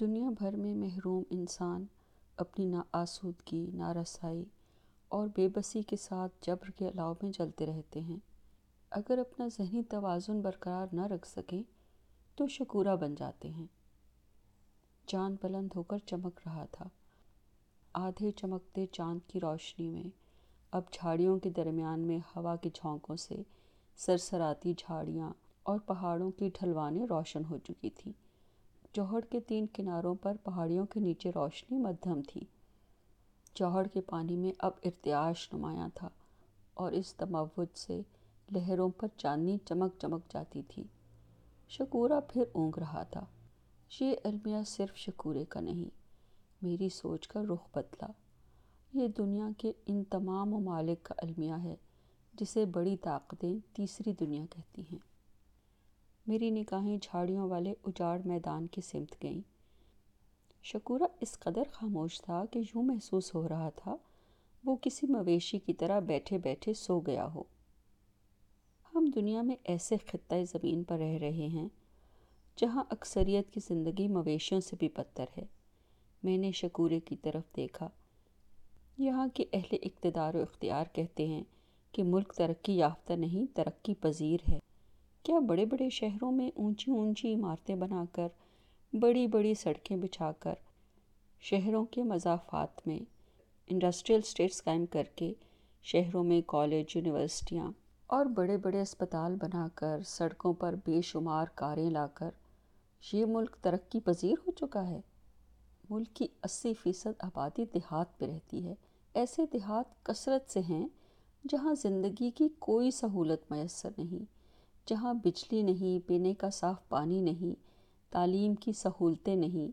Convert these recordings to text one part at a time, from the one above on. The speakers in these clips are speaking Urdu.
دنیا بھر میں محروم انسان اپنی ناآسودگی، نارسائی اور بے بسی کے ساتھ جبر کے علاؤ میں جلتے رہتے ہیں۔ اگر اپنا ذہنی توازن برقرار نہ رکھ سکیں تو شکورہ بن جاتے ہیں۔ چاند بلند ہو کر چمک رہا تھا۔ آدھے چمکتے چاند کی روشنی میں، اب جھاڑیوں کے درمیان میں ہوا کے جھونکوں سے سرسراتی جھاڑیاں اور پہاڑوں کی ڈھلوانیں روشن ہو چکی تھیں۔ جوہر کے تین کناروں پر پہاڑیوں کے نیچے روشنی مدھم تھی۔ جوہر کے پانی میں اب ارتعاش نمایاں تھا اور اس تموج سے لہروں پر چاندنی چمک چمک جاتی تھی۔ شکورہ پھر اونگ رہا تھا۔ یہ المیہ صرف شکورے کا نہیں، میری سوچ کا رخ بدلا۔ یہ دنیا کے ان تمام ممالک کا المیہ ہے، جسے بڑی طاقتیں تیسری دنیا کہتی ہیں۔ میری نکاہیں جھاڑیوں والے اجاڑ میدان کی سمت گئیں۔ شکورہ اس قدر خاموش تھا کہ یوں محسوس ہو رہا تھا، وہ کسی مویشی کی طرح بیٹھے بیٹھے سو گیا ہو۔ ہم دنیا میں ایسے خطۂ زمین پر رہ رہے ہیں جہاں اکثریت کی زندگی مویشیوں سے بھی بدتر ہے۔ میں نے شکورے کی طرف دیکھا۔ یہاں کے اہل اقتدار و اختیار کہتے ہیں کہ ملک ترقی یافتہ نہیں، ترقی پذیر ہے۔ کیا بڑے بڑے شہروں میں اونچی اونچی عمارتیں بنا کر، بڑی بڑی سڑکیں بچھا کر، شہروں کے مضافات میں انڈسٹریل اسٹیٹس قائم کر کے شہروں میں کالج، یونیورسٹیاں اور بڑے بڑے اسپتال بنا کر سڑکوں پر بے شمار کاریں لا کر، یہ ملک ترقی پذیر ہو چکا ہے؟ ملک کی اسی فیصد آبادی دیہات پہ رہتی ہے۔ ایسے دیہات کثرت سے ہیں جہاں زندگی کی کوئی سہولت میسر نہیں۔ جہاں بجلی نہیں، پینے کا صاف پانی نہیں، تعلیم کی سہولتیں نہیں،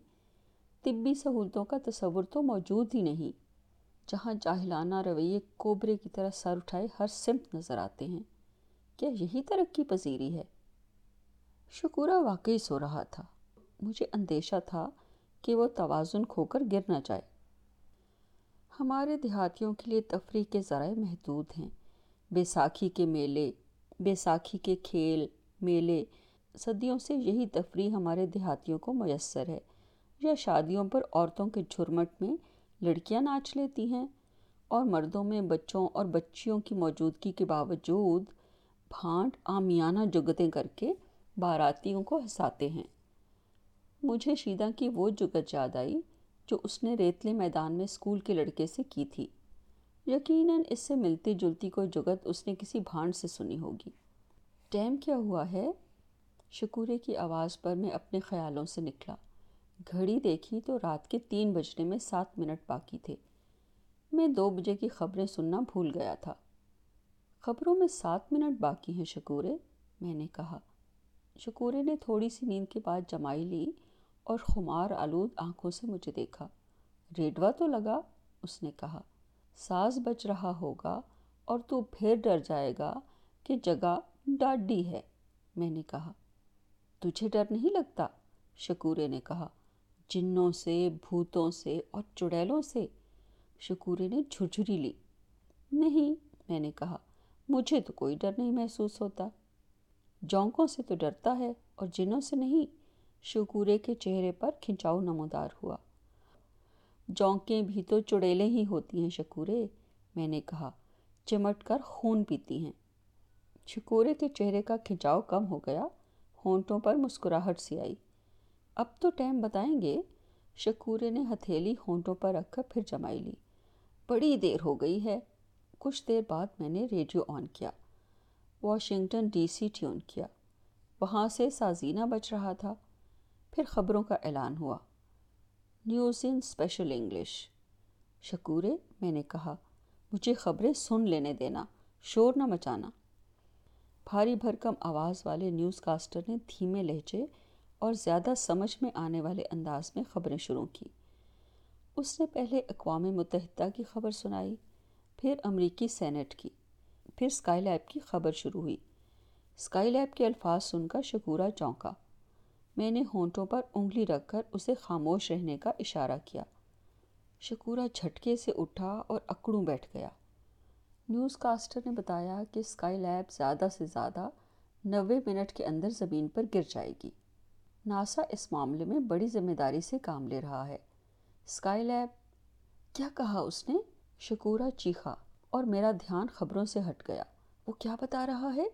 طبی سہولتوں کا تصور تو موجود ہی نہیں، جہاں جاہلانہ رویے کوبرے کی طرح سر اٹھائے ہر سمت نظر آتے ہیں۔ کیا یہی ترقی پذیری ہے؟ شکورہ واقعی سو رہا تھا۔ مجھے اندیشہ تھا کہ وہ توازن کھو کر گر نہ جائے۔ ہمارے دیہاتیوں کے لیے تفریح کے ذرائع محدود ہیں۔ بیساکھی کے میلے بیساکھی کے کھیل، میلے، صدیوں سے یہی تفریح ہمارے دیہاتیوں کو میسر ہے۔ یا شادیوں پر عورتوں کے جھرمٹ میں لڑکیاں ناچ لیتی ہیں اور مردوں میں بچوں اور بچیوں کی موجودگی کے باوجود بھانٹ آمیانہ جگتیں کر کے باراتیوں کو ہنساتے ہیں۔ مجھے شیدہ کی وہ جگت یاد آئی جو اس نے ریتلے میدان میں اسکول کے لڑکے سے کی تھی۔ یقیناً اس سے ملتی جلتی کوئی جگت اس نے کسی بھانڈ سے سنی ہوگی۔ ٹیم کیا ہوا ہے؟ شکورے کی آواز پر میں اپنے خیالوں سے نکلا۔ گھڑی دیکھی تو رات کے تین بجنے میں سات منٹ باقی تھے۔ میں دو بجے کی خبریں سننا بھول گیا تھا۔ خبروں میں سات منٹ باقی ہیں شکورے، میں نے کہا۔ شکورے نے تھوڑی سی نیند کے بعد جمائی لی اور خمار آلود آنکھوں سے مجھے دیکھا۔ ریڈوا تو لگا، اس نے کہا۔ ساز بچ رہا ہوگا اور تو پھر ڈر جائے گا کہ جگہ ڈاڈی ہے، میں نے کہا۔ تجھے ڈر نہیں لگتا؟ شکورے نے کہا۔ جنوں سے، بھوتوں سے اور چڑیلوں سے۔ شکورے نے جھرجھری لی۔ نہیں، میں نے کہا، مجھے تو کوئی ڈر نہیں محسوس ہوتا۔ جونکوں سے تو ڈرتا ہے اور جنوں سے نہیں۔ شکورے کے چہرے پر کھنچاؤ نمودار ہوا۔ جونکیں بھی تو چڑیلیں ہی ہوتی ہیں شکورے۔ میں نے کہا، چمٹ کر خون پیتی ہیں۔ شکورے کے چہرے کا کھنچاؤ کم ہو گیا۔ ہونٹوں پر مسکراہٹ سی آئی۔ اب تو ٹائم بتائیں گے۔ شکورے نے ہتھیلی ہونٹوں پر رکھ کر پھر جمائی لی۔ بڑی دیر ہو گئی ہے۔ کچھ دیر بعد میں نے ریڈیو آن کیا۔ واشنگٹن ڈی سی ٹیون کیا۔ وہاں سے سازینہ بچ رہا تھا۔ پھر خبروں کا اعلان ہوا۔ News in special English. شکورے، میں نے کہا، مجھے خبریں سن لینے دینا، شور نہ مچانا۔ بھاری بھرکم آواز والے نیوز کاسٹر نے دھیمے لہجے اور زیادہ سمجھ میں آنے والے انداز میں خبریں شروع کی اس نے پہلے اقوام متحدہ کی خبر سنائی، پھر امریکی سینٹ کی، پھر اسکائی لیب کی خبر شروع ہوئی۔ اسکائی لیب کے الفاظ سن کر شکورہ چونکا۔ میں نے ہونٹوں پر انگلی رکھ کر اسے خاموش رہنے کا اشارہ کیا۔ شکورہ جھٹکے سے اٹھا اور اکڑوں بیٹھ گیا۔ نیوز کاسٹر نے بتایا کہ اسکائی لیب زیادہ سے زیادہ نوے منٹ کے اندر زمین پر گر جائے گی۔ ناسا اس معاملے میں بڑی ذمہ داری سے کام لے رہا ہے۔ اسکائی لیب، کیا کہا اس نے؟ شکورہ چیخا اور میرا دھیان خبروں سے ہٹ گیا۔ وہ کیا بتا رہا ہے؟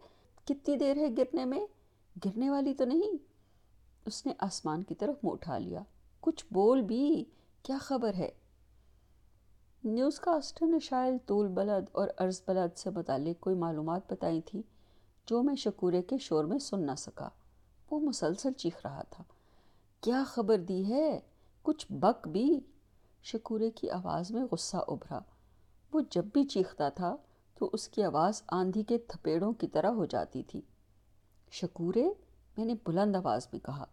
کتنی دیر ہے گرنے میں؟ گرنے والی تو نہیں۔ اس نے آسمان کی طرف منہ اٹھا لیا۔ کچھ بول بھی۔ کیا خبر ہے؟ نیوز کاسٹر نے شاید طول بلد اور عرض بلد سے متعلق کوئی معلومات بتائی تھی جو میں شکورے کے شور میں سن نہ سکا۔ وہ مسلسل چیخ رہا تھا۔ کیا خبر دی ہے؟ کچھ بک بھی۔ شکورے کی آواز میں غصہ ابھرا۔ وہ جب بھی چیختا تھا تو اس کی آواز آندھی کے تھپیڑوں کی طرح ہو جاتی تھی۔ شکورے؟ میں نے بلند آواز میں کہا۔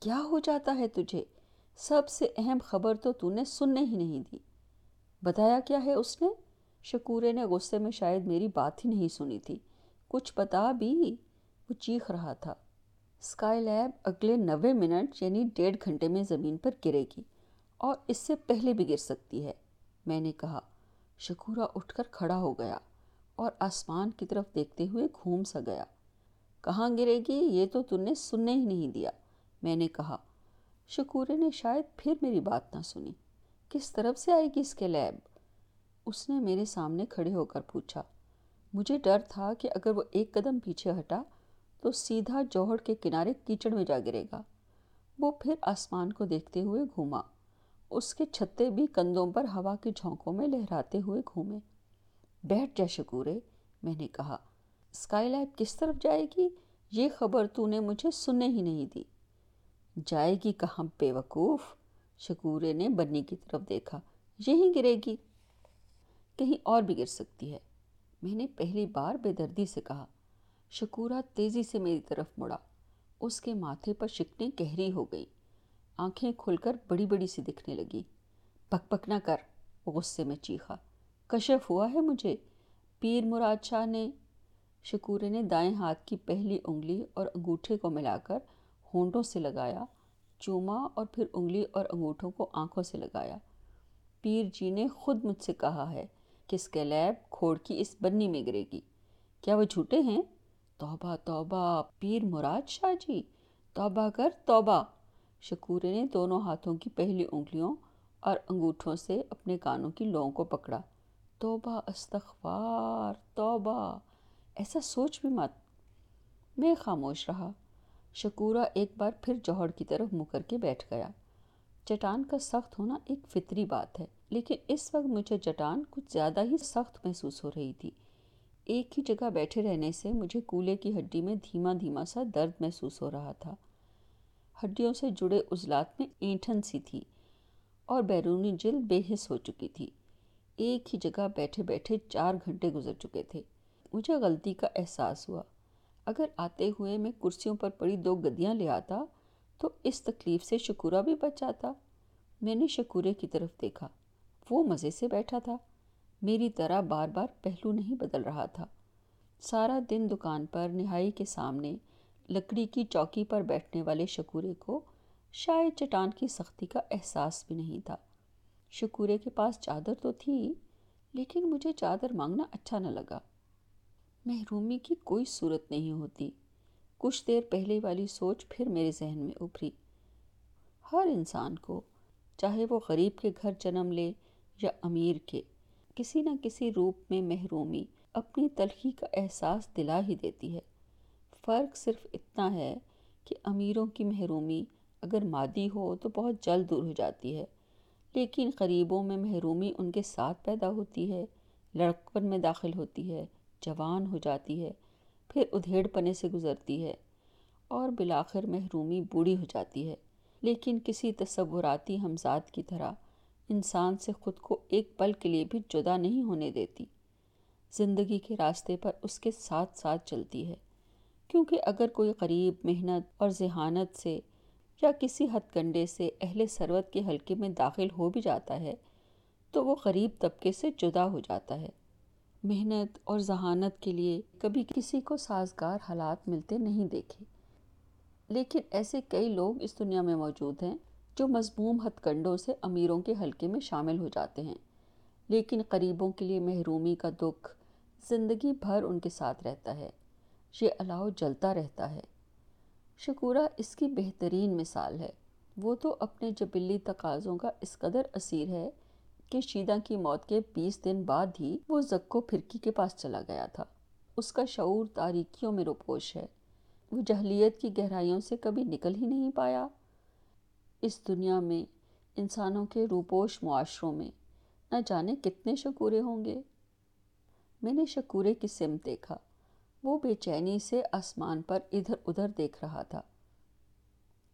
کیا ہو جاتا ہے تجھے؟ سب سے اہم خبر تو تو نے سننے ہی نہیں دی۔ بتایا کیا ہے اس نے؟ شکورے نے غصے میں شاید میری بات ہی نہیں سنی تھی۔ کچھ بتا بھی وہ چیخ رہا تھا۔ اسکائی لیب اگلے نوے منٹ یعنی ڈیڑھ گھنٹے میں زمین پر گرے گی اور اس سے پہلے بھی گر سکتی ہے۔ میں نے کہا شکورہ اٹھ کر کھڑا ہو گیا اور آسمان کی طرف دیکھتے ہوئے گھوم سا گیا۔ کہاں گرے گی؟ یہ تو تم نے سننے ہی نہیں دیا۔ میں نے کہا شکورے نے شاید پھر میری بات نہ سنی۔ کس طرف سے آئے گی اس کے لیب؟ اس نے میرے سامنے کھڑے ہو کر پوچھا۔ مجھے ڈر تھا کہ اگر وہ ایک قدم پیچھے ہٹا تو سیدھا جوہر کے کنارے کیچڑ میں جا گرے گا۔ وہ پھر آسمان کو دیکھتے ہوئے گھوما۔ اس کے چھتے بھی کندھوں پر ہوا کے جھونکوں میں لہراتے ہوئے گھومے۔ بیٹھ جا شکورے، میں نے کہا۔ اسکائی لائٹ کس طرف جائے گی؟ یہ خبر تو نے مجھے سننے ہی نہیں دی۔ جائے گی کہاں بے وقوف شکورے نے بنی کی طرف دیکھا، یہیں گرے گی۔ کہیں اور بھی گر سکتی ہے۔ میں نے پہلی بار بے دردی سے کہا، شکورہ تیزی سے میری طرف مڑا۔ اس کے ماتھے پر شکنیں گہری ہو گئی آنکھیں کھل کر بڑی بڑی سی دکھنے لگی پک پک نہ کر، غصے میں چیخا۔ کشف ہوا ہے مجھے۔ پیر مراد شاہ نے، شکورے نے دائیں ہاتھ کی پہلی انگلی اور انگوٹھے کو ملا کر ہونٹوں سے لگایا، چوما اور پھر انگلی اور انگوٹھوں کو آنکھوں سے لگایا۔ پیر جی نے خود مجھ سے کہا ہے کہ اسکیلیب کھوڑ کی اس بنی میں گرے گی۔ کیا وہ جھوٹے ہیں؟ توبہ توبہ، پیر مراد شاہ جی۔ توبہ کر، توبہ۔ شکورے نے دونوں ہاتھوں کی پہلی انگلیوں اور انگوٹھوں سے اپنے کانوں کی لوگوں کو پکڑا۔ توبہ، استغفار، توبہ۔ ایسا سوچ بھی مت۔ میں خاموش رہا۔ شکورہ ایک بار پھر جوہر کی طرف منہ کر کے بیٹھ گیا۔ چٹان کا سخت ہونا ایک فطری بات ہے، لیکن اس وقت مجھے چٹان کچھ زیادہ ہی سخت محسوس ہو رہی تھی۔ ایک ہی جگہ بیٹھے رہنے سے مجھے کولے کی ہڈی میں دھیما دھیما سا درد محسوس ہو رہا تھا۔ ہڈیوں سے جڑے عضلات میں اینٹھن سی تھی اور بیرونی جلد بے حس ہو چکی تھی۔ ایک ہی جگہ بیٹھے بیٹھے چار گھنٹے گزر چکے تھے۔ مجھے غلطی کا احساس ہوا۔ اگر آتے ہوئے میں کرسیوں پر پڑی دو گدیاں لے آتا تو اس تکلیف سے شکورہ بھی بچ جاتا۔ میں نے شکورے کی طرف دیکھا۔ وہ مزے سے بیٹھا تھا۔ میری طرح بار بار پہلو نہیں بدل رہا تھا۔ سارا دن دکان پر نہائی کے سامنے لکڑی کی چوکی پر بیٹھنے والے شکورے کو شاید چٹان کی سختی کا احساس بھی نہیں تھا۔ شکورے کے پاس چادر تو تھی، لیکن مجھے چادر مانگنا اچھا نہ لگا۔ محرومی کی کوئی صورت نہیں ہوتی۔ کچھ دیر پہلے والی سوچ پھر میرے ذہن میں ابھری۔ ہر انسان کو، چاہے وہ غریب کے گھر جنم لے یا امیر کے، کسی نہ کسی روپ میں محرومی اپنی تلخی کا احساس دلا ہی دیتی ہے۔ فرق صرف اتنا ہے کہ امیروں کی محرومی اگر مادی ہو تو بہت جلد دور ہو جاتی ہے۔ لیکن غریبوں میں محرومی ان کے ساتھ پیدا ہوتی ہے لڑکپن میں داخل ہوتی ہے جوان ہو جاتی ہے، پھر ادھیڑ پنے سے گزرتی ہے اور بالآخر محرومی بوڑھی ہو جاتی ہے۔ لیکن کسی تصوراتی ہمزاد کی طرح انسان سے خود کو ایک پل کے لیے بھی جدا نہیں ہونے دیتی۔ زندگی کے راستے پر اس کے ساتھ ساتھ چلتی ہے۔ کیونکہ اگر کوئی قریب، محنت اور ذہانت سے یا کسی ہتھ کنڈے سے اہل سروت کے حلقے میں داخل ہو بھی جاتا ہے، تو وہ غریب طبقے سے جدا ہو جاتا ہے۔ محنت اور ذہانت کے لیے کبھی کسی کو سازگار حالات ملتے نہیں دیکھے۔ لیکن ایسے کئی لوگ اس دنیا میں موجود ہیں جو مضموم ہتھ کنڈوں سے امیروں کے حلقے میں شامل ہو جاتے ہیں۔ لیکن قریبوں کے لیے محرومی کا دکھ زندگی بھر ان کے ساتھ رہتا ہے۔ یہ الاؤ جلتا رہتا ہے۔ شکورہ اس کی بہترین مثال ہے۔ وہ تو اپنے جبلی تقاضوں کا اس قدر اسیر ہے کہ شیدہ کی موت کے بیس دن بعد ہی وہ زکو پھرکی کے پاس چلا گیا تھا۔ اس کا شعور تاریکیوں میں روپوش ہے۔ وہ جہلیت کی گہرائیوں سے کبھی نکل ہی نہیں پایا۔ اس دنیا میں، انسانوں کے روپوش معاشروں میں، نہ جانے کتنے شکورے ہوں گے۔ میں نے شکورے کی سمت دیکھا۔ وہ بے چینی سے آسمان پر ادھر ادھر دیکھ رہا تھا۔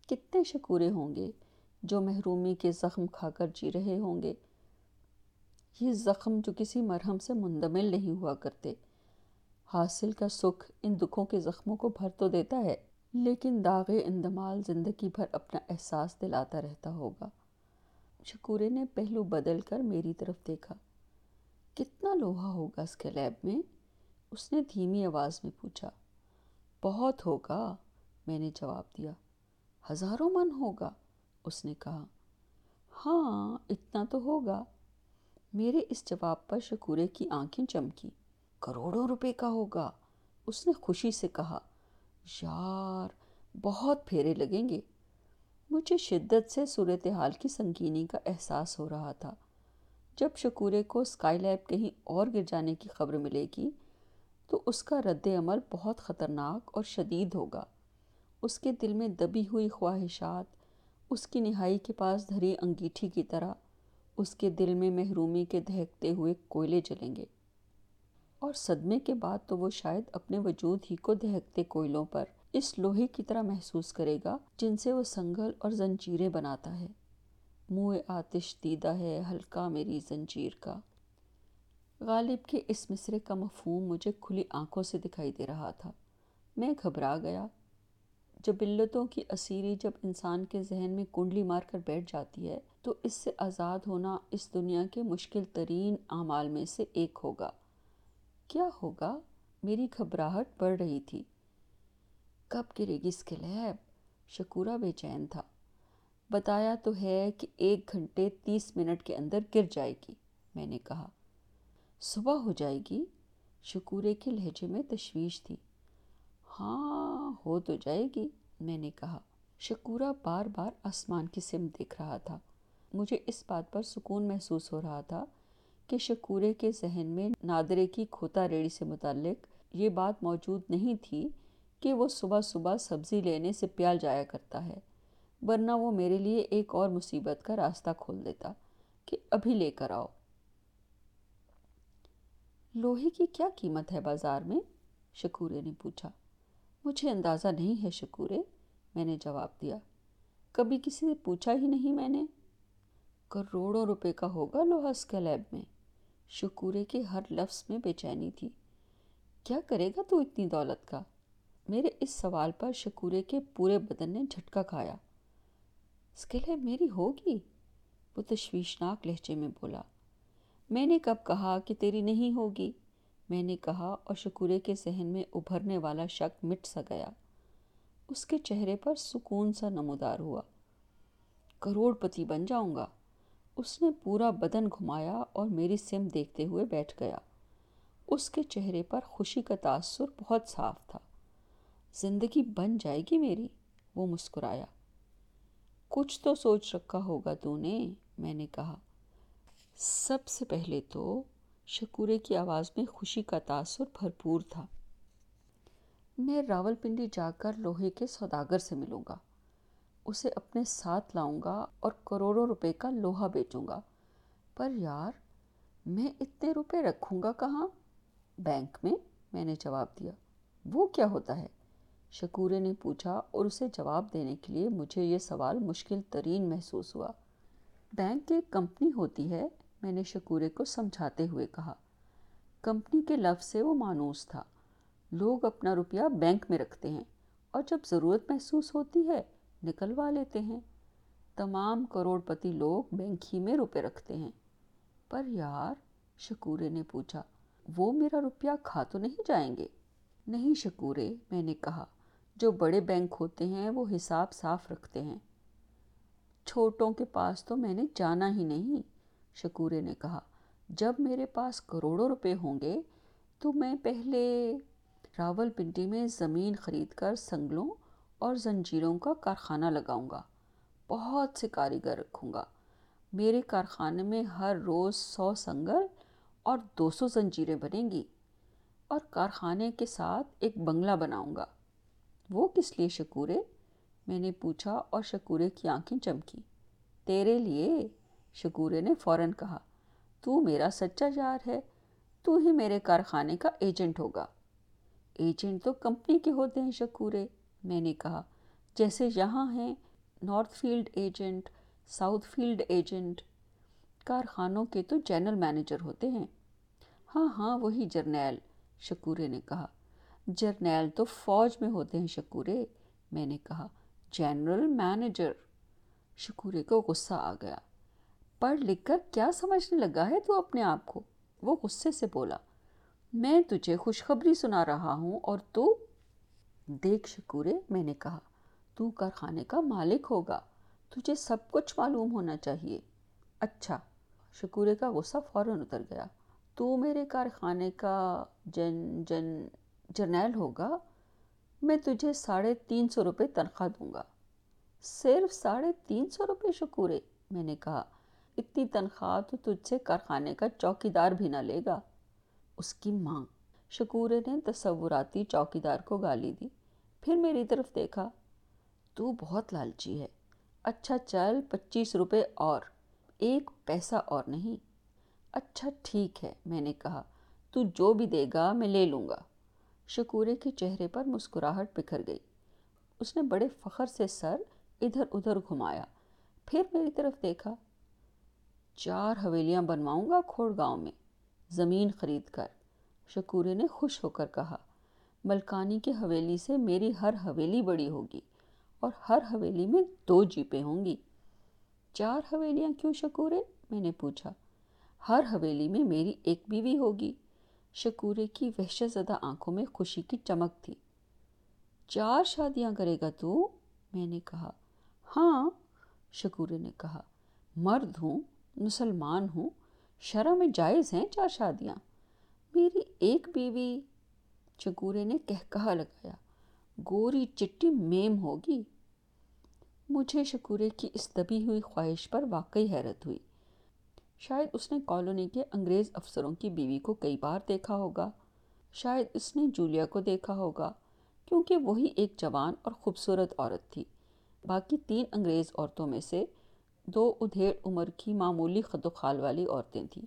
کتنے شکورے ہوں گے جو محرومی کے زخم کھا کر جی رہے ہوں گے۔ یہ زخم جو کسی مرہم سے مندمل نہیں ہوا کرتے۔ حاصل کا سکھ ان دکھوں کے زخموں کو بھر تو دیتا ہے، لیکن داغ اندمال زندگی بھر اپنا احساس دلاتا رہتا ہوگا۔ شکورے نے پہلو بدل کر میری طرف دیکھا۔ کتنا لوہا ہوگا اس کے لیب میں؟ اس نے دھیمی آواز میں پوچھا۔ بہت ہوگا، میں نے جواب دیا۔ ہزاروں من ہوگا، اس نے کہا۔ ہاں اتنا تو ہوگا۔ میرے اس جواب پر شکورے کی آنکھیں چمکی کروڑوں روپے کا ہوگا، اس نے خوشی سے کہا۔ یار، بہت پھیرے لگیں گے۔ مجھے شدت سے صورتحال کی سنگینی کا احساس ہو رہا تھا۔ جب شکورے کو اسکائی لیب کہیں اور گر جانے کی خبر ملے گی، تو اس کا رد عمل بہت خطرناک اور شدید ہوگا۔ اس کے دل میں دبی ہوئی خواہشات، اس کی نہائی کے پاس دھری انگیٹھی کی طرح۔ اس کے دل میں محرومی کے دہکتے ہوئے کوئلے جلیں گے۔ اور صدمے کے بعد تو وہ شاید اپنے وجود ہی کو دہکتے کوئلوں پر اس لوہے کی طرح محسوس کرے گا جن سے وہ سنگل اور زنجیریں بناتا ہے۔ منہ آتش دیدہ ہے ہلکا میری زنجیر کا۔ غالب کے اس مصرے کا مفہوم مجھے کھلی آنکھوں سے دکھائی دے رہا تھا۔ میں گھبرا گیا۔ جبلتوں کی اسیری جب انسان کے ذہن میں کنڈلی مار کر بیٹھ جاتی ہے تو اس سے آزاد ہونا اس دنیا کے مشکل ترین اعمال میں سے ایک ہوگا۔ کیا ہوگا؟ میری گھبراہٹ بڑھ رہی تھی۔ کب گرے گی اس کے لیب شکورہ بے چین تھا۔ بتایا تو ہے کہ ایک گھنٹے تیس منٹ کے اندر گر جائے گی، میں نے کہا۔ صبح ہو جائے گی؟ شکورے کے لہجے میں تشویش تھی۔ ہاں ہو تو جائے گی، میں نے کہا۔ شکورہ بار بار آسمان کی سمت دیکھ رہا تھا۔ مجھے اس بات پر سکون محسوس ہو رہا تھا کہ شکورے کے ذہن میں نادرے کی کھوتا ریڑی سے متعلق یہ بات موجود نہیں تھی کہ وہ صبح صبح سبزی لینے سے پیال جایا کرتا ہے، ورنہ وہ میرے لیے ایک اور مصیبت کا راستہ کھول دیتا کہ ابھی لے کر آؤ۔ لوہے کی کیا قیمت ہے بازار میں؟ شکورے نے پوچھا۔ مجھے اندازہ نہیں ہے شکورے، میں نے جواب دیا۔ کبھی کسی سے پوچھا ہی نہیں میں نے۔ کروڑوں روپے کا ہوگا لوہا اسکیلیب میں۔ شکورے کے ہر لفظ میں بے چینی تھی۔ کیا کرے گا تو اتنی دولت کا؟ میرے اس سوال پر شکورے کے پورے بدن نے جھٹکا کھایا۔ اسکیلیب میری ہوگی؟ وہ تشویشناک لہجے میں بولا۔ میں نے کب کہا کہ تیری نہیں ہوگی؟ میں نے کہا اور شکورے کے ذہن میں ابھرنے والا شک مٹ سا گیا۔ اس کے چہرے پر سکون سا نمودار ہوا۔ کروڑ پتی بن جاؤں گا۔ اس نے پورا بدن گھمایا اور میری سم دیکھتے ہوئے بیٹھ گیا۔ اس کے چہرے پر خوشی کا تاثر بہت صاف تھا۔ زندگی بن جائے گی میری؟ وہ مسکرایا۔ کچھ تو سوچ رکھا ہوگا تو نے، میں نے کہا۔ سب سے پہلے تو شکورے کی آواز میں خوشی کا تاثر بھرپور تھا۔ میں راول پنڈی جا کر لوہے کے سوداگر سے ملوں گا۔ اسے اپنے ساتھ لاؤں گا اور کروڑوں روپے کا لوہا بیچوں گا۔ پر یار، میں اتنے روپے رکھوں گا کہاں؟ بینک میں میں نے جواب دیا۔ وہ کیا ہوتا ہے؟ شکورے نے پوچھا اور اسے جواب دینے کے لیے مجھے یہ سوال مشکل ترین محسوس ہوا۔ بینک ایک کمپنی ہوتی ہے، میں نے شکورے کو سمجھاتے ہوئے کہا۔ کمپنی کے لفظ سے وہ مانوس تھا۔ لوگ اپنا روپیہ بینک میں رکھتے ہیں اور جب ضرورت محسوس ہوتی ہے نکلوا لیتے ہیں۔ تمام کروڑ پتی لوگ بینک ہی میں روپے رکھتے ہیں۔ پر یار، شکورے نے پوچھا، وہ میرا روپیہ کھا تو نہیں جائیں گے؟ نہیں شکورے، میں نے کہا، جو بڑے بینک ہوتے ہیں وہ حساب صاف رکھتے ہیں۔ چھوٹوں کے پاس تو میں نے جانا ہی نہیں، شکورے نے کہا۔ جب میرے پاس کروڑوں روپے ہوں گے تو میں پہلے راول پنڈی میں زمین خرید کر سنگلوں اور زنجیروں کا کارخانہ لگاؤں گا۔ بہت سے کاریگر رکھوں گا۔ میرے کارخانے میں ہر روز سو سنگل اور دو سو زنجیریں بنیں گی اور کارخانے کے ساتھ ایک بنگلہ بناؤں گا۔ وہ کس لیے شکورے میں نے پوچھا اور شکورے کی آنکھیں چمکی تیرے لیے شکورے نے فوراً کہا، تو میرا سچا یار ہے، تو ہی میرے کارخانے کا ایجنٹ ہوگا۔ ایجنٹ تو کمپنی کے ہوتے ہیں شکورے میں نے کہا، جیسے یہاں ہیں north field agent south field agent کارخانوں کے تو جنرل مینیجر ہوتے ہیں۔ ہاں ہاں وہی جرنیل شکورے نے کہا۔ جرنیل تو فوج میں ہوتے ہیں، شکورے، میں نے کہا۔ جنرل مینیجر شکورے کو غصہ آ گیا۔ پڑھ لکھ کر کیا سمجھنے لگا ہے تو اپنے آپ کو؟ وہ غصے سے بولا، میں تجھے خوشخبری سنا رہا ہوں اور تو دیکھ شکورے میں نے کہا، تو کارخانے کا مالک ہوگا، تجھے سب کچھ معلوم ہونا چاہیے۔ اچھا شکورے کا غصہ فوراً اتر گیا۔ تو میرے کارخانے کا جن جن، جرنیل ہوگا؟ میں تجھے ساڑھے تین سو روپے تنخواہ دوں گا۔ صرف ساڑھے تین سو روپے شکورے میں نے کہا۔ اتنی تنخواہ تو تجھ سے کارخانے کا چوکی دار بھی نہ لے گا۔ اس کی ماں۔ شکورے نے تصوراتی چوکی دار کو گالی دی۔ پھر میری طرف دیکھا، تو بہت لالچی ہے۔ اچھا چل، پچیس روپے اور۔ ایک پیسہ اور نہیں۔ اچھا ٹھیک ہے، میں نے کہا۔ تو جو بھی دے گا، میں لے لوں گا۔ شکورے کے چہرے پر مسکراہٹ بکھر گئی۔ اس نے بڑے فخر سے سر ادھر ادھر گھمایا۔ پھر میری طرف دیکھا، چار حویلیاں بنواؤں گا کھوڑ گاؤں میں۔ زمین خرید کر۔ شکورے نے خوش ہو کر کہا، ملکانی کے حویلی سے میری ہر حویلی بڑی ہوگی اور ہر حویلی میں دو جیپیں ہوں گی۔ چار حویلیاں کیوں شکورے؟ میں نے پوچھا۔ ہر حویلی میں میری ایک بیوی ہوگی۔ شکورے کی وحشت زدہ آنکھوں میں خوشی کی چمک تھی۔ چار شادیاں کرے گا تو؟ میں نے کہا۔ ہاں شکورے نے کہا۔ مرد ہوں، مسلمان ہوں، شرح میں جائز ہیں چار شادیاں۔ میری ایک بیوی شکورے نے کہہ کہا لگایا، گوری چٹی میم ہوگی؟ مجھے شکورے کی اس دبی ہوئی خواہش پر واقعی حیرت ہوئی۔ شاید اس نے کالونی کے انگریز افسروں کی بیوی کو کئی بار دیکھا ہوگا۔ شاید اس نے جولیا کو دیکھا ہوگا، کیونکہ وہی ایک جوان اور خوبصورت عورت تھی۔ باقی تین انگریز عورتوں میں سے دو ادھیڑ عمر کی معمولی خد و خال والی عورتیں تھیں۔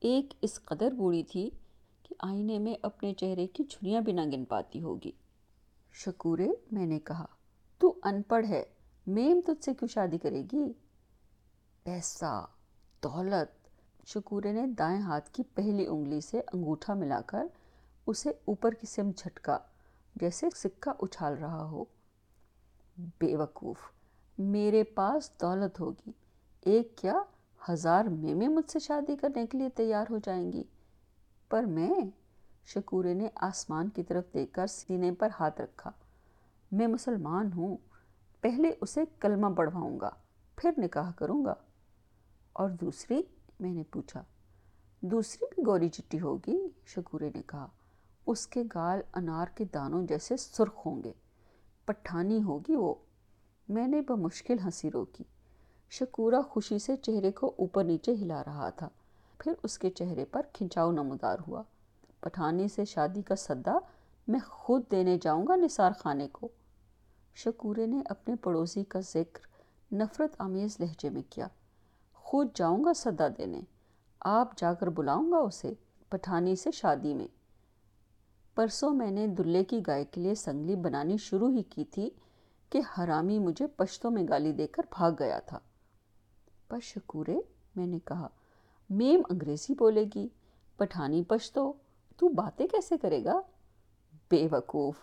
ایک اس قدر بوڑھی تھی کہ آئینے میں اپنے چہرے کی جھریاں بھی نہ گن پاتی ہوگی۔ شکورے، میں نے کہا، تو ان پڑھ ہے، میم تجھ سے کیوں شادی کرے گی؟ پیسہ، دولت۔ شکورے نے دائیں ہاتھ کی پہلی انگلی سے انگوٹھا ملا کر اسے اوپر کی سم جھٹکا، جیسے سکہ اچھال رہا ہو۔ بے وقوف، میرے پاس دولت ہوگی، ایک کیا ہزار میمیں مجھ سے شادی کرنے کے لیے تیار ہو جائیں گی؟ پر میں شکورے نے آسمان کی طرف دیکھ کر سینے پر ہاتھ رکھا۔ میں مسلمان ہوں، پہلے اسے کلمہ بڑھواؤں گا، پھر نکاح کروں گا۔ اور دوسری، میں نے پوچھا، دوسری بھی گوری چٹی ہوگی؟ شکورے نے کہا، اس کے گال انار کے دانوں جیسے سرخ ہوں گے، پٹھانی ہوگی وہ۔ میں نے بمشکل ہنسی روکی، شکورہ خوشی سے چہرے کو اوپر نیچے ہلا رہا تھا۔ پھر اس کے چہرے پر کھنچاؤ نمودار ہوا۔ پٹھانی سے شادی کا صدہ میں خود دینے جاؤں گا نثار خانے کو۔ شکورے نے اپنے پڑوسی کا ذکر نفرت آمیز لہجے میں کیا۔ خود جاؤں گا صدا دینے، آپ جا کر بلاؤں گا اسے پٹھانی سے شادی میں۔ پرسوں میں نے دلے کی گائے کے لیے سنگلی بنانی شروع ہی کی تھی کہ حرامی مجھے پشتوں میں گالی دے کر بھاگ گیا تھا۔ پر شکورے، میں نے کہا میم انگریزی بولے گی، پٹھانی پشتو، تو باتیں کیسے کرے گا؟ بے وقوف،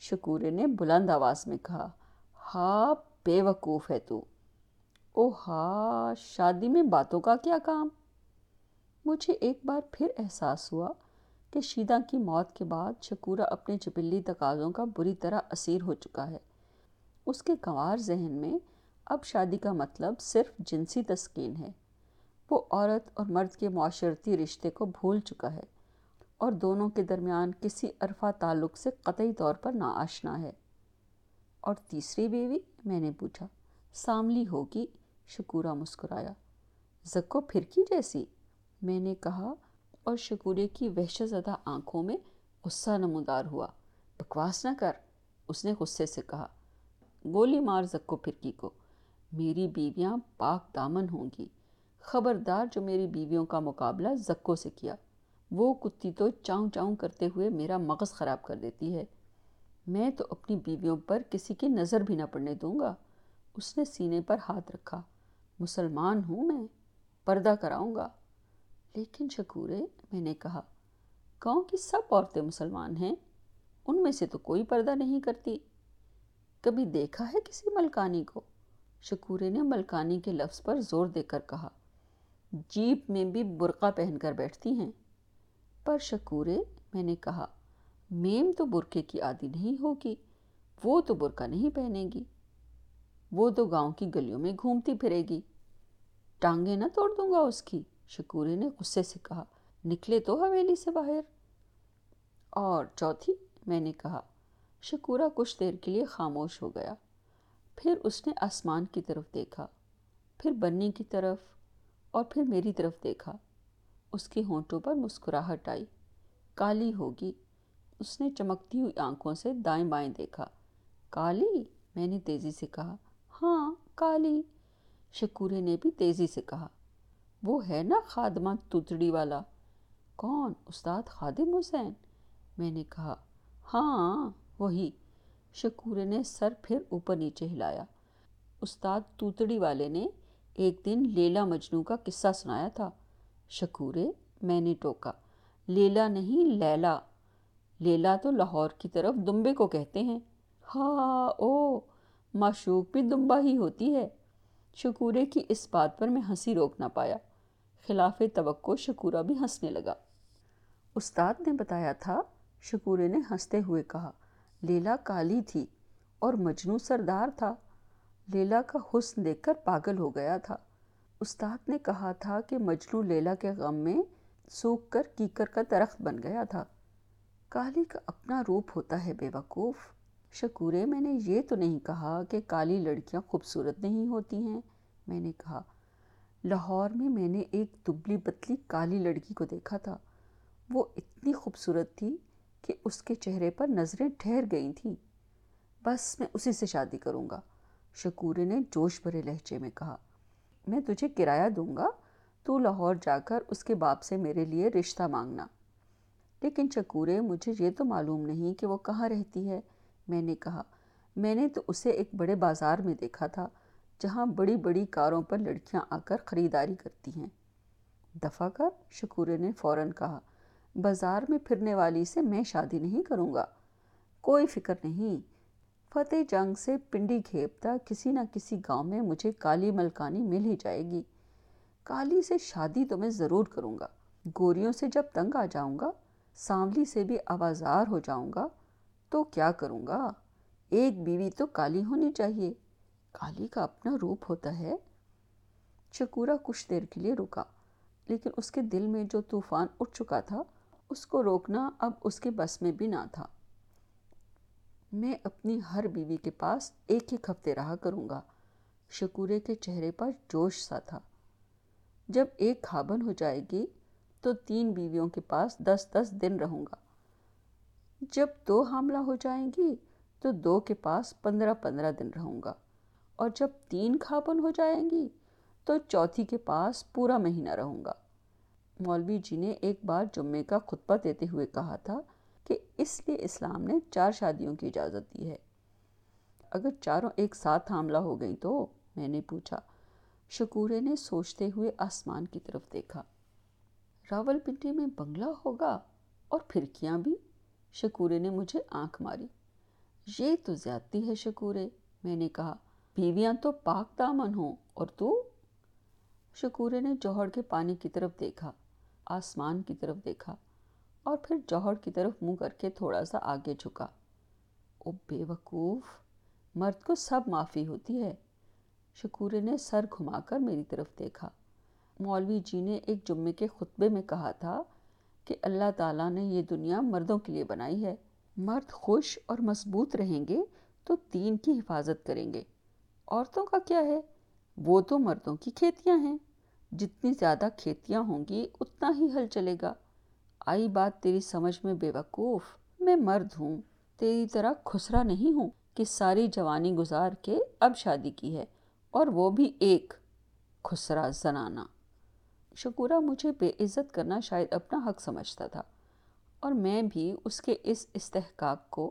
شکورے نے بلند آواز میں کہا ہاں بے وقوف ہے تو۔ او ہاں شادی میں باتوں کا کیا کام؟ مجھے ایک بار پھر احساس ہوا کہ شیدہ کی موت کے بعد شکورہ اپنے جبلی تقاضوں کا بری طرح اسیر ہو چکا ہے۔ اس کے گنوار ذہن میں اب شادی کا مطلب صرف جنسی تسکین ہے۔ وہ عورت اور مرد کے معاشرتی رشتے کو بھول چکا ہے اور دونوں کے درمیان کسی عرفہ تعلق سے قطعی طور پر ناآشنا ہے۔ اور تیسری بیوی میں نے پوچھا، ساملی ہوگی؟ شکورہ مسکرایا، زکو پھرکی جیسی؟ میں نے کہا، اور شکورے کی وحشت زدہ آنکھوں میں غصہ نمودار ہوا۔ بکواس نہ کر، اس نے غصے سے کہا۔ گولی مار زکو پھرکی کو، میری بیویاں پاک دامن ہوں گی۔ خبردار جو میری بیویوں کا مقابلہ زکو سے کیا۔ وہ کتی تو چاؤں چاؤں کرتے ہوئے میرا مغز خراب کر دیتی ہے۔ میں تو اپنی بیویوں پر کسی کی نظر بھی نہ پڑنے دوں گا۔ اس نے سینے پر ہاتھ رکھا۔ مسلمان ہوں میں، پردہ کراؤں گا۔ لیکن شکورے، میں نے کہا، گاؤں کی سب عورتیں مسلمان ہیں۔ ان میں سے تو کوئی پردہ نہیں کرتی۔ کبھی دیکھا ہے کسی ملکانی کو؟ شکورے نے ملکانی کے لفظ پر زور دے کر کہا۔ جیپ میں بھی برقع پہن کر بیٹھتی ہیں۔ پر شکورے، میں نے کہا، میم تو برقعے کی عادی نہیں ہوگی، وہ تو برقع نہیں پہنے گی۔ وہ تو گاؤں کی گلیوں میں گھومتی پھرے گی۔ ٹانگیں نہ توڑ دوں گا اس کی، شکورے نے غصے سے کہا۔ نکلے تو حویلی سے باہر۔ اور چوتھی، میں نے کہا، شکورہ کچھ دیر کے لیے خاموش ہو گیا۔ پھر اس نے آسمان کی طرف دیکھا۔ پھر بنی کی طرف۔ اور پھر میری طرف دیکھا۔ اس کے ہونٹوں پر مسکراہٹ آئی۔ کالی ہوگی۔ اس نے چمکتی ہوئی آنکھوں سے دائیں بائیں دیکھا۔ کالی؟ میں نے تیزی سے کہا۔ ہاں کالی۔ شکورے نے بھی تیزی سے کہا۔ وہ ہے نا خادمہ توتڑی والا۔ کون؟ استاد خادم حسین۔ میں نے کہا۔ ہاں وہی۔ شکورے نے سر پھر اوپر نیچے ہلایا۔ استاد توتڑی والے نے ایک دن لیلا مجنو کا قصہ سنایا تھا۔ شکورے، میں نے ٹوکا۔ لیلا نہیں، لیلا۔ لیلا تو لاہور کی طرف دمبے کو کہتے ہیں۔ ہاں او، معشوق بھی دمبا ہی ہوتی ہے۔ شکورے کی اس بات پر میں ہنسی روک نہ پایا۔ خلاف توقع شکورہ بھی ہنسنے لگا۔ استاد نے بتایا تھا، شکورے نے ہنستے ہوئے کہا، لیلا کالی تھی اور مجنو سردار تھا۔ لیلا کا حسن دیکھ کر پاگل ہو گیا تھا۔ استاد نے کہا تھا کہ مجنو لیلا کے غم میں سوکھ کر کیکر کا درخت بن گیا تھا۔ کالی کا اپنا روپ ہوتا ہے بے وقوف۔ شکورے، میں نے یہ تو نہیں کہا کہ کالی لڑکیاں خوبصورت نہیں ہوتی ہیں۔ میں نے کہا، لاہور میں میں نے ایک دبلی پتلی کالی لڑکی کو دیکھا تھا۔ وہ اتنی خوبصورت تھی کہ اس کے چہرے پر نظریں ٹھہر گئی تھیں۔ بس میں اسی سے شادی کروں گا۔ شکورے نے جوش بھرے لہجے میں کہا، میں تجھے کرایہ دوں گا، تو لاہور جا کر اس کے باپ سے میرے لیے رشتہ مانگنا۔ لیکن شکورے، مجھے یہ تو معلوم نہیں کہ وہ کہاں رہتی ہے۔ میں نے کہا، میں نے تو اسے ایک بڑے بازار میں دیکھا تھا، جہاں بڑی بڑی کاروں پر لڑکیاں آ کر خریداری کرتی ہیں۔ دفع کر، شکورے نے فوراً کہا، بازار میں پھرنے والی سے میں شادی نہیں کروں گا۔ کوئی فکر نہیں فتح جنگ سے پنڈی کھیپتا کسی نہ کسی گاؤں میں مجھے کالی ملکانی مل ہی جائے گی۔ کالی سے شادی تو میں ضرور کروں گا۔ گوریوں سے جب تنگ آ جاؤں گا، سانولی سے بھی آوازار ہو جاؤں گا، تو کیا کروں گا؟ ایک بیوی تو کالی ہونی چاہیے۔ کالی کا اپنا روپ ہوتا ہے۔ شکورہ کچھ دیر کے لیے رکا، لیکن اس کے دل میں جو طوفان اٹھ چکا تھا، اس کو روکنا اب اس کے بس میں بھی نہ تھا۔ میں اپنی ہر بیوی کے پاس ایک ایک ہفتے رہا کروں گا۔ شکورے کے چہرے پر جوش سا تھا۔ جب ایک کھابن ہو جائے گی تو تین بیویوں کے پاس دس دس دن رہوں گا۔ جب دو حاملہ ہو جائیں گی تو دو کے پاس پندرہ پندرہ دن رہوں گا۔ اور جب تین کھابن ہو جائیں گی تو چوتھی کے پاس پورا مہینہ رہوں گا۔ مولوی جی نے ایک بار جمعے کا خطبہ دیتے ہوئے کہا تھا کہ اس لیے اسلام نے چار شادیوں کی اجازت دی ہے۔ اگر چاروں ایک ساتھ حاملہ ہو گئیں تو میں نے پوچھا، شکورے نے سوچتے ہوئے آسمان کی طرف دیکھا۔ راول پنڈی میں بنگلہ ہوگا اور پھرکیاں بھی۔ شکورے نے مجھے آنکھ ماری۔ یہ تو زیادتی ہے شکورے، میں نے کہا۔ بیویاں تو پاک دامن ہوں، اور تو؟ شکورے نے جوہر کے پانی کی طرف دیکھا، آسمان کی طرف دیکھا۔ اور پھر جوہر کی طرف منہ کر کے تھوڑا سا آگے جھکا۔ او بے وقوف، مرد کو سب معافی ہوتی ہے۔ شکورے نے سر گھما کر میری طرف دیکھا۔ مولوی جی نے ایک جمعے کے خطبے میں کہا تھا کہ اللہ تعالیٰ نے یہ دنیا مردوں کے لیے بنائی ہے۔ مرد خوش اور مضبوط رہیں گے تو تین کی حفاظت کریں گے۔ عورتوں کا کیا ہے؟ وہ تو مردوں کی کھیتیاں ہیں۔ جتنی زیادہ کھیتیاں ہوں گی، اتنا ہی حل چلے گا۔ آئی بات تیری سمجھ میں بے وقوف میں مرد ہوں، تیری طرح خسرا نہیں ہوں کہ ساری جوانی گزار کے اب شادی کی ہے اور وہ بھی ایک خسرا زنانہ۔ شکورہ مجھے بے عزت کرنا شاید اپنا حق سمجھتا تھا، اور میں بھی اس کے اس استحقاق کو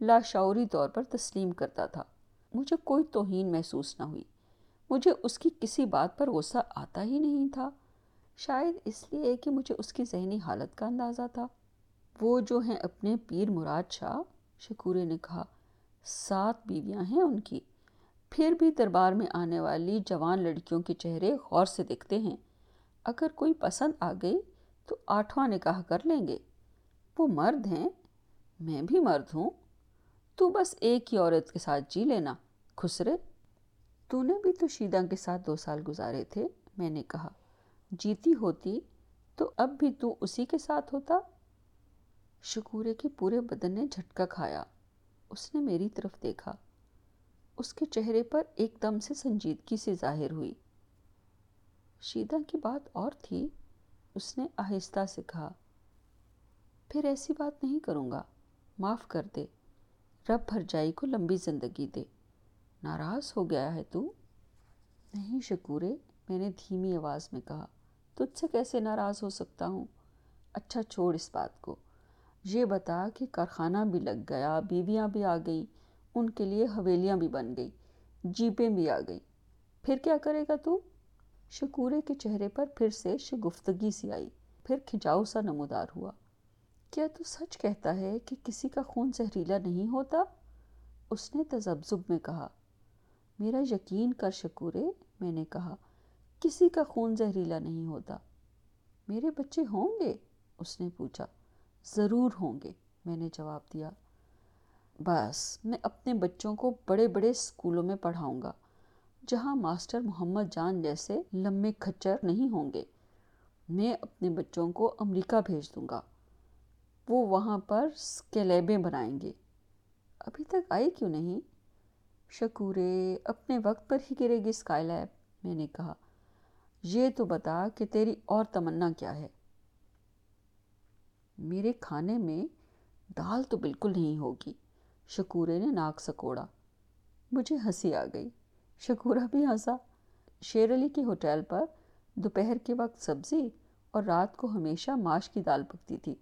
لاشعوری طور پر تسلیم کرتا تھا۔ مجھے کوئی توہین محسوس نہ ہوئی، مجھے اس کی کسی بات پر غصہ آتا ہی نہیں تھا۔ شاید اس لیے کہ مجھے اس کی ذہنی حالت کا اندازہ تھا۔ وہ جو ہیں اپنے پیر مراد شاہ شکورے نے کہا سات بیویاں ہیں ان کی۔ پھر بھی دربار میں آنے والی جوان لڑکیوں کے چہرے غور سے دیکھتے ہیں۔ اگر کوئی پسند آ گئی تو آٹھواں نکاح کر لیں گے۔ وہ مرد ہیں۔ میں بھی مرد ہوں۔ تو بس ایک ہی عورت کے ساتھ جی لینا، خسرے۔ تو نے بھی تو شیدہ کے ساتھ دو سال گزارے تھے، میں نے کہا۔ جیتی ہوتی تو اب بھی تو اسی کے ساتھ ہوتا؟ شکورے کے پورے بدن نے جھٹکا کھایا۔ اس نے میری طرف دیکھا۔ اس کے چہرے پر ایک دم سے سنجیدگی سے ظاہر ہوئی۔ شیدہ کی بات اور تھی۔ اس نے آہستہ سے کہا، پھر ایسی بات نہیں کروں گا۔ معاف کر دے۔ رب بھر جائی کو لمبی زندگی دے۔ ناراض ہو گیا ہے تو؟ نہیں شکورے، میں نے دھیمی آواز میں کہا۔ تجھ سے کیسے ناراض ہو سکتا ہوں؟ اچھا چھوڑ اس بات کو۔ یہ بتا کہ کارخانہ بھی لگ گیا، بیویاں بھی آ گئیں، ان کے لیے حویلیاں بھی بن گئی جیپیں بھی آ گئی پھر کیا کرے گا تو؟ شکورے کے چہرے پر پھر سے شگفتگی سی آئی، پھر کھجاؤ سا نمودار ہوا۔ کیا تو سچ کہتا ہے کہ کسی کا خون زہریلا نہیں ہوتا؟ اس نے تذبذب میں کہا۔ میرا یقین کر شکورے، میں نے کہا۔ کسی کا خون زہریلا نہیں ہوتا۔ میرے بچے ہوں گے؟ اس نے پوچھا۔ ضرور ہوں گے۔ میں نے جواب دیا۔ بس، میں اپنے بچوں کو بڑے بڑے اسکولوں میں پڑھاؤں گا، جہاں ماسٹر محمد جان جیسے لمبے کھچر نہیں ہوں گے۔ میں اپنے بچوں کو امریکہ بھیج دوں گا۔ وہ وہاں پر سکیلیبیں بنائیں گے۔ ابھی تک آئی کیوں نہیں؟ شکورے، اپنے وقت پر ہی گرے گی اسکائی لیب۔ میں نے کہا۔ یہ تو بتا کہ تیری اور تمنا کیا ہے۔ میرے کھانے میں دال تو بالکل نہیں ہوگی۔ شکورے نے ناک سکوڑا مجھے ہنسی آ گئی۔ شکورہ بھی ہنسا۔ شیر علی کے ہوٹل پر دوپہر کے وقت سبزی اور رات کو ہمیشہ ماش کی دال پکتی تھی۔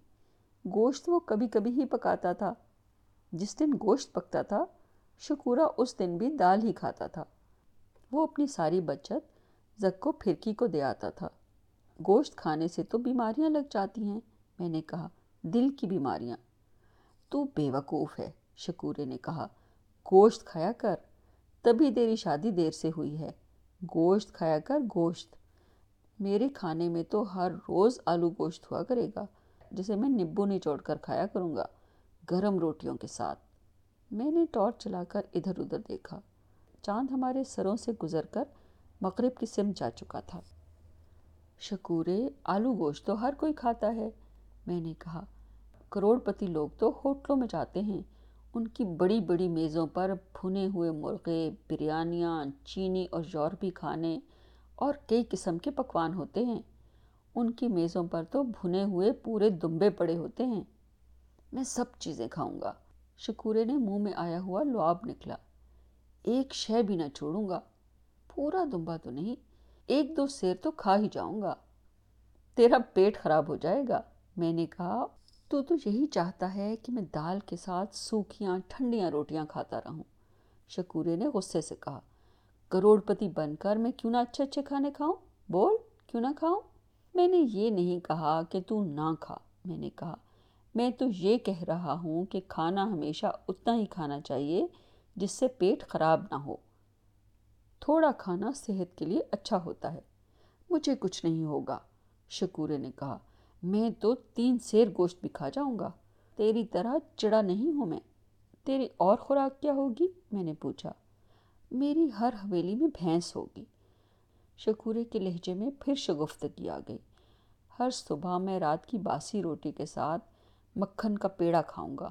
گوشت وہ کبھی کبھی ہی پکاتا تھا۔ جس دن گوشت پکتا تھا، شکورہ اس دن بھی دال ہی کھاتا تھا۔ وہ اپنی ساری بچت زکو پھرکی کو دے آتا تھا۔ گوشت کھانے سے تو بیماریاں لگ جاتی ہیں، میں نے کہا، دل کی بیماریاں۔ تو بے وقوف ہے، شکورے نے کہا۔ گوشت کھایا کر۔ تبھی تیری شادی دیر سے ہوئی ہے۔ گوشت کھایا کر، گوشت۔ میرے کھانے میں تو ہر روز آلو گوشت ہوا کرے گا، جسے میں نبو نچوڑ کر کھایا کروں گا، گرم روٹیوں کے ساتھ۔ میں نے ٹارچ چلا کر ادھر ادھر دیکھا۔ چاند ہمارے سروں سے گزر کر مغرب کی سمت جا چکا تھا۔ شکورے آلو گوشت تو ہر کوئی کھاتا ہے، میں نے کہا۔ کروڑ پتی لوگ تو ہوٹلوں میں جاتے ہیں۔ ان کی بڑی بڑی میزوں پر بھنے ہوئے مرغے، بریانیاں، چینی اور یورپی کھانے اور کئی قسم کے پکوان ہوتے ہیں۔ ان کی میزوں پر تو بھنے ہوئے پورے دمبے پڑے ہوتے ہیں۔ میں سب چیزیں کھاؤں گا۔ شکورے نے منہ میں آیا ہوا لعاب نکلا۔ ایک شے بھی نہ چھوڑوں گا۔ پورا دمبا تو نہیں، ایک دو سیر تو کھا ہی جاؤں گا۔ تیرا پیٹ خراب ہو جائے گا۔ میں نے کہا، تو تو یہی چاہتا ہے کہ میں دال کے ساتھ سوکھیاں، ٹھنڈیاں روٹیاں کھاتا رہوں۔ شکورے نے غصے سے کہا، کروڑ پتی بن کر میں کیوں نہ اچھے اچھے کھانے کھاؤں؟ بول، کیوں نہ کھاؤں؟ میں نے یہ نہیں کہا کہ تو نہ کھا۔ میں نے کہا، میں تو یہ کہہ رہا ہوں کہ کھانا ہمیشہ اتنا ہی کھانا چاہیے جس سے پیٹ خراب نہ ہو۔ تھوڑا کھانا صحت کے لیے اچھا ہوتا ہے۔ مجھے کچھ نہیں ہوگا۔ شکورے نے کہا، میں تو تین سیر گوشت بھی کھا جاؤں گا۔ تیری طرح چڑا نہیں ہوں میں۔ تیری اور خوراک کیا ہوگی؟ میں نے پوچھا۔ میری ہر حویلی میں بھینس ہوگی۔ شکورے کے لہجے میں پھر شگفتگی آ گئی۔ ہر صبح میں رات کی باسی روٹی کے ساتھ مکھن کا پیڑا کھاؤں گا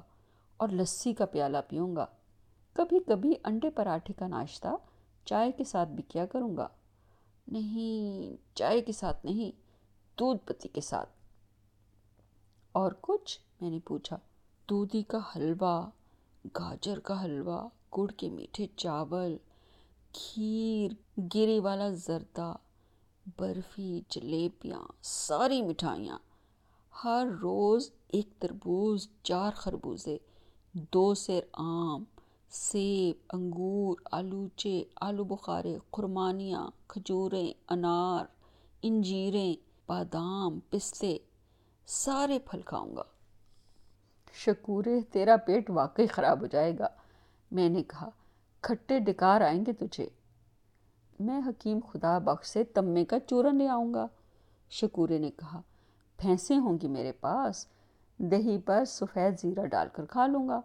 اور لسی کا پیالہ پیوں گا۔ کبھی کبھی انڈے پراٹھے کا ناشتہ چائے کے ساتھ بھی کیا کروں گا؟ نہیں، چائے کے ساتھ نہیں، دودھ پتی کے ساتھ۔ اور کچھ؟ میں نے پوچھا۔ دودھی کا حلوہ، گاجر کا حلوہ، گڑ کے میٹھے چاول، کھیر گری والا زردہ، برفی، جلیبیاں، ساری مٹھائیاں۔ ہر روز ایک تربوز، چار خربوزے، دو سیر آم سیب، انگور، آلوچے، آلو بخارے خرمانیاں کھجوریں، انار، انجیریں، بادام، پستے، سارے پھل کھاؤں گا۔ شکورے، تیرا پیٹ واقعی خراب ہو جائے گا، میں نے کہا۔ کھٹے ڈکار آئیں گے تجھے۔ میں حکیم خدا بخش سے تمے کا چورن لے آؤں گا۔ شکورے نے کہا۔ بھینسیں ہوں گی میرے پاس، دہی پر سفید زیرہ ڈال کر کھا لوں گا۔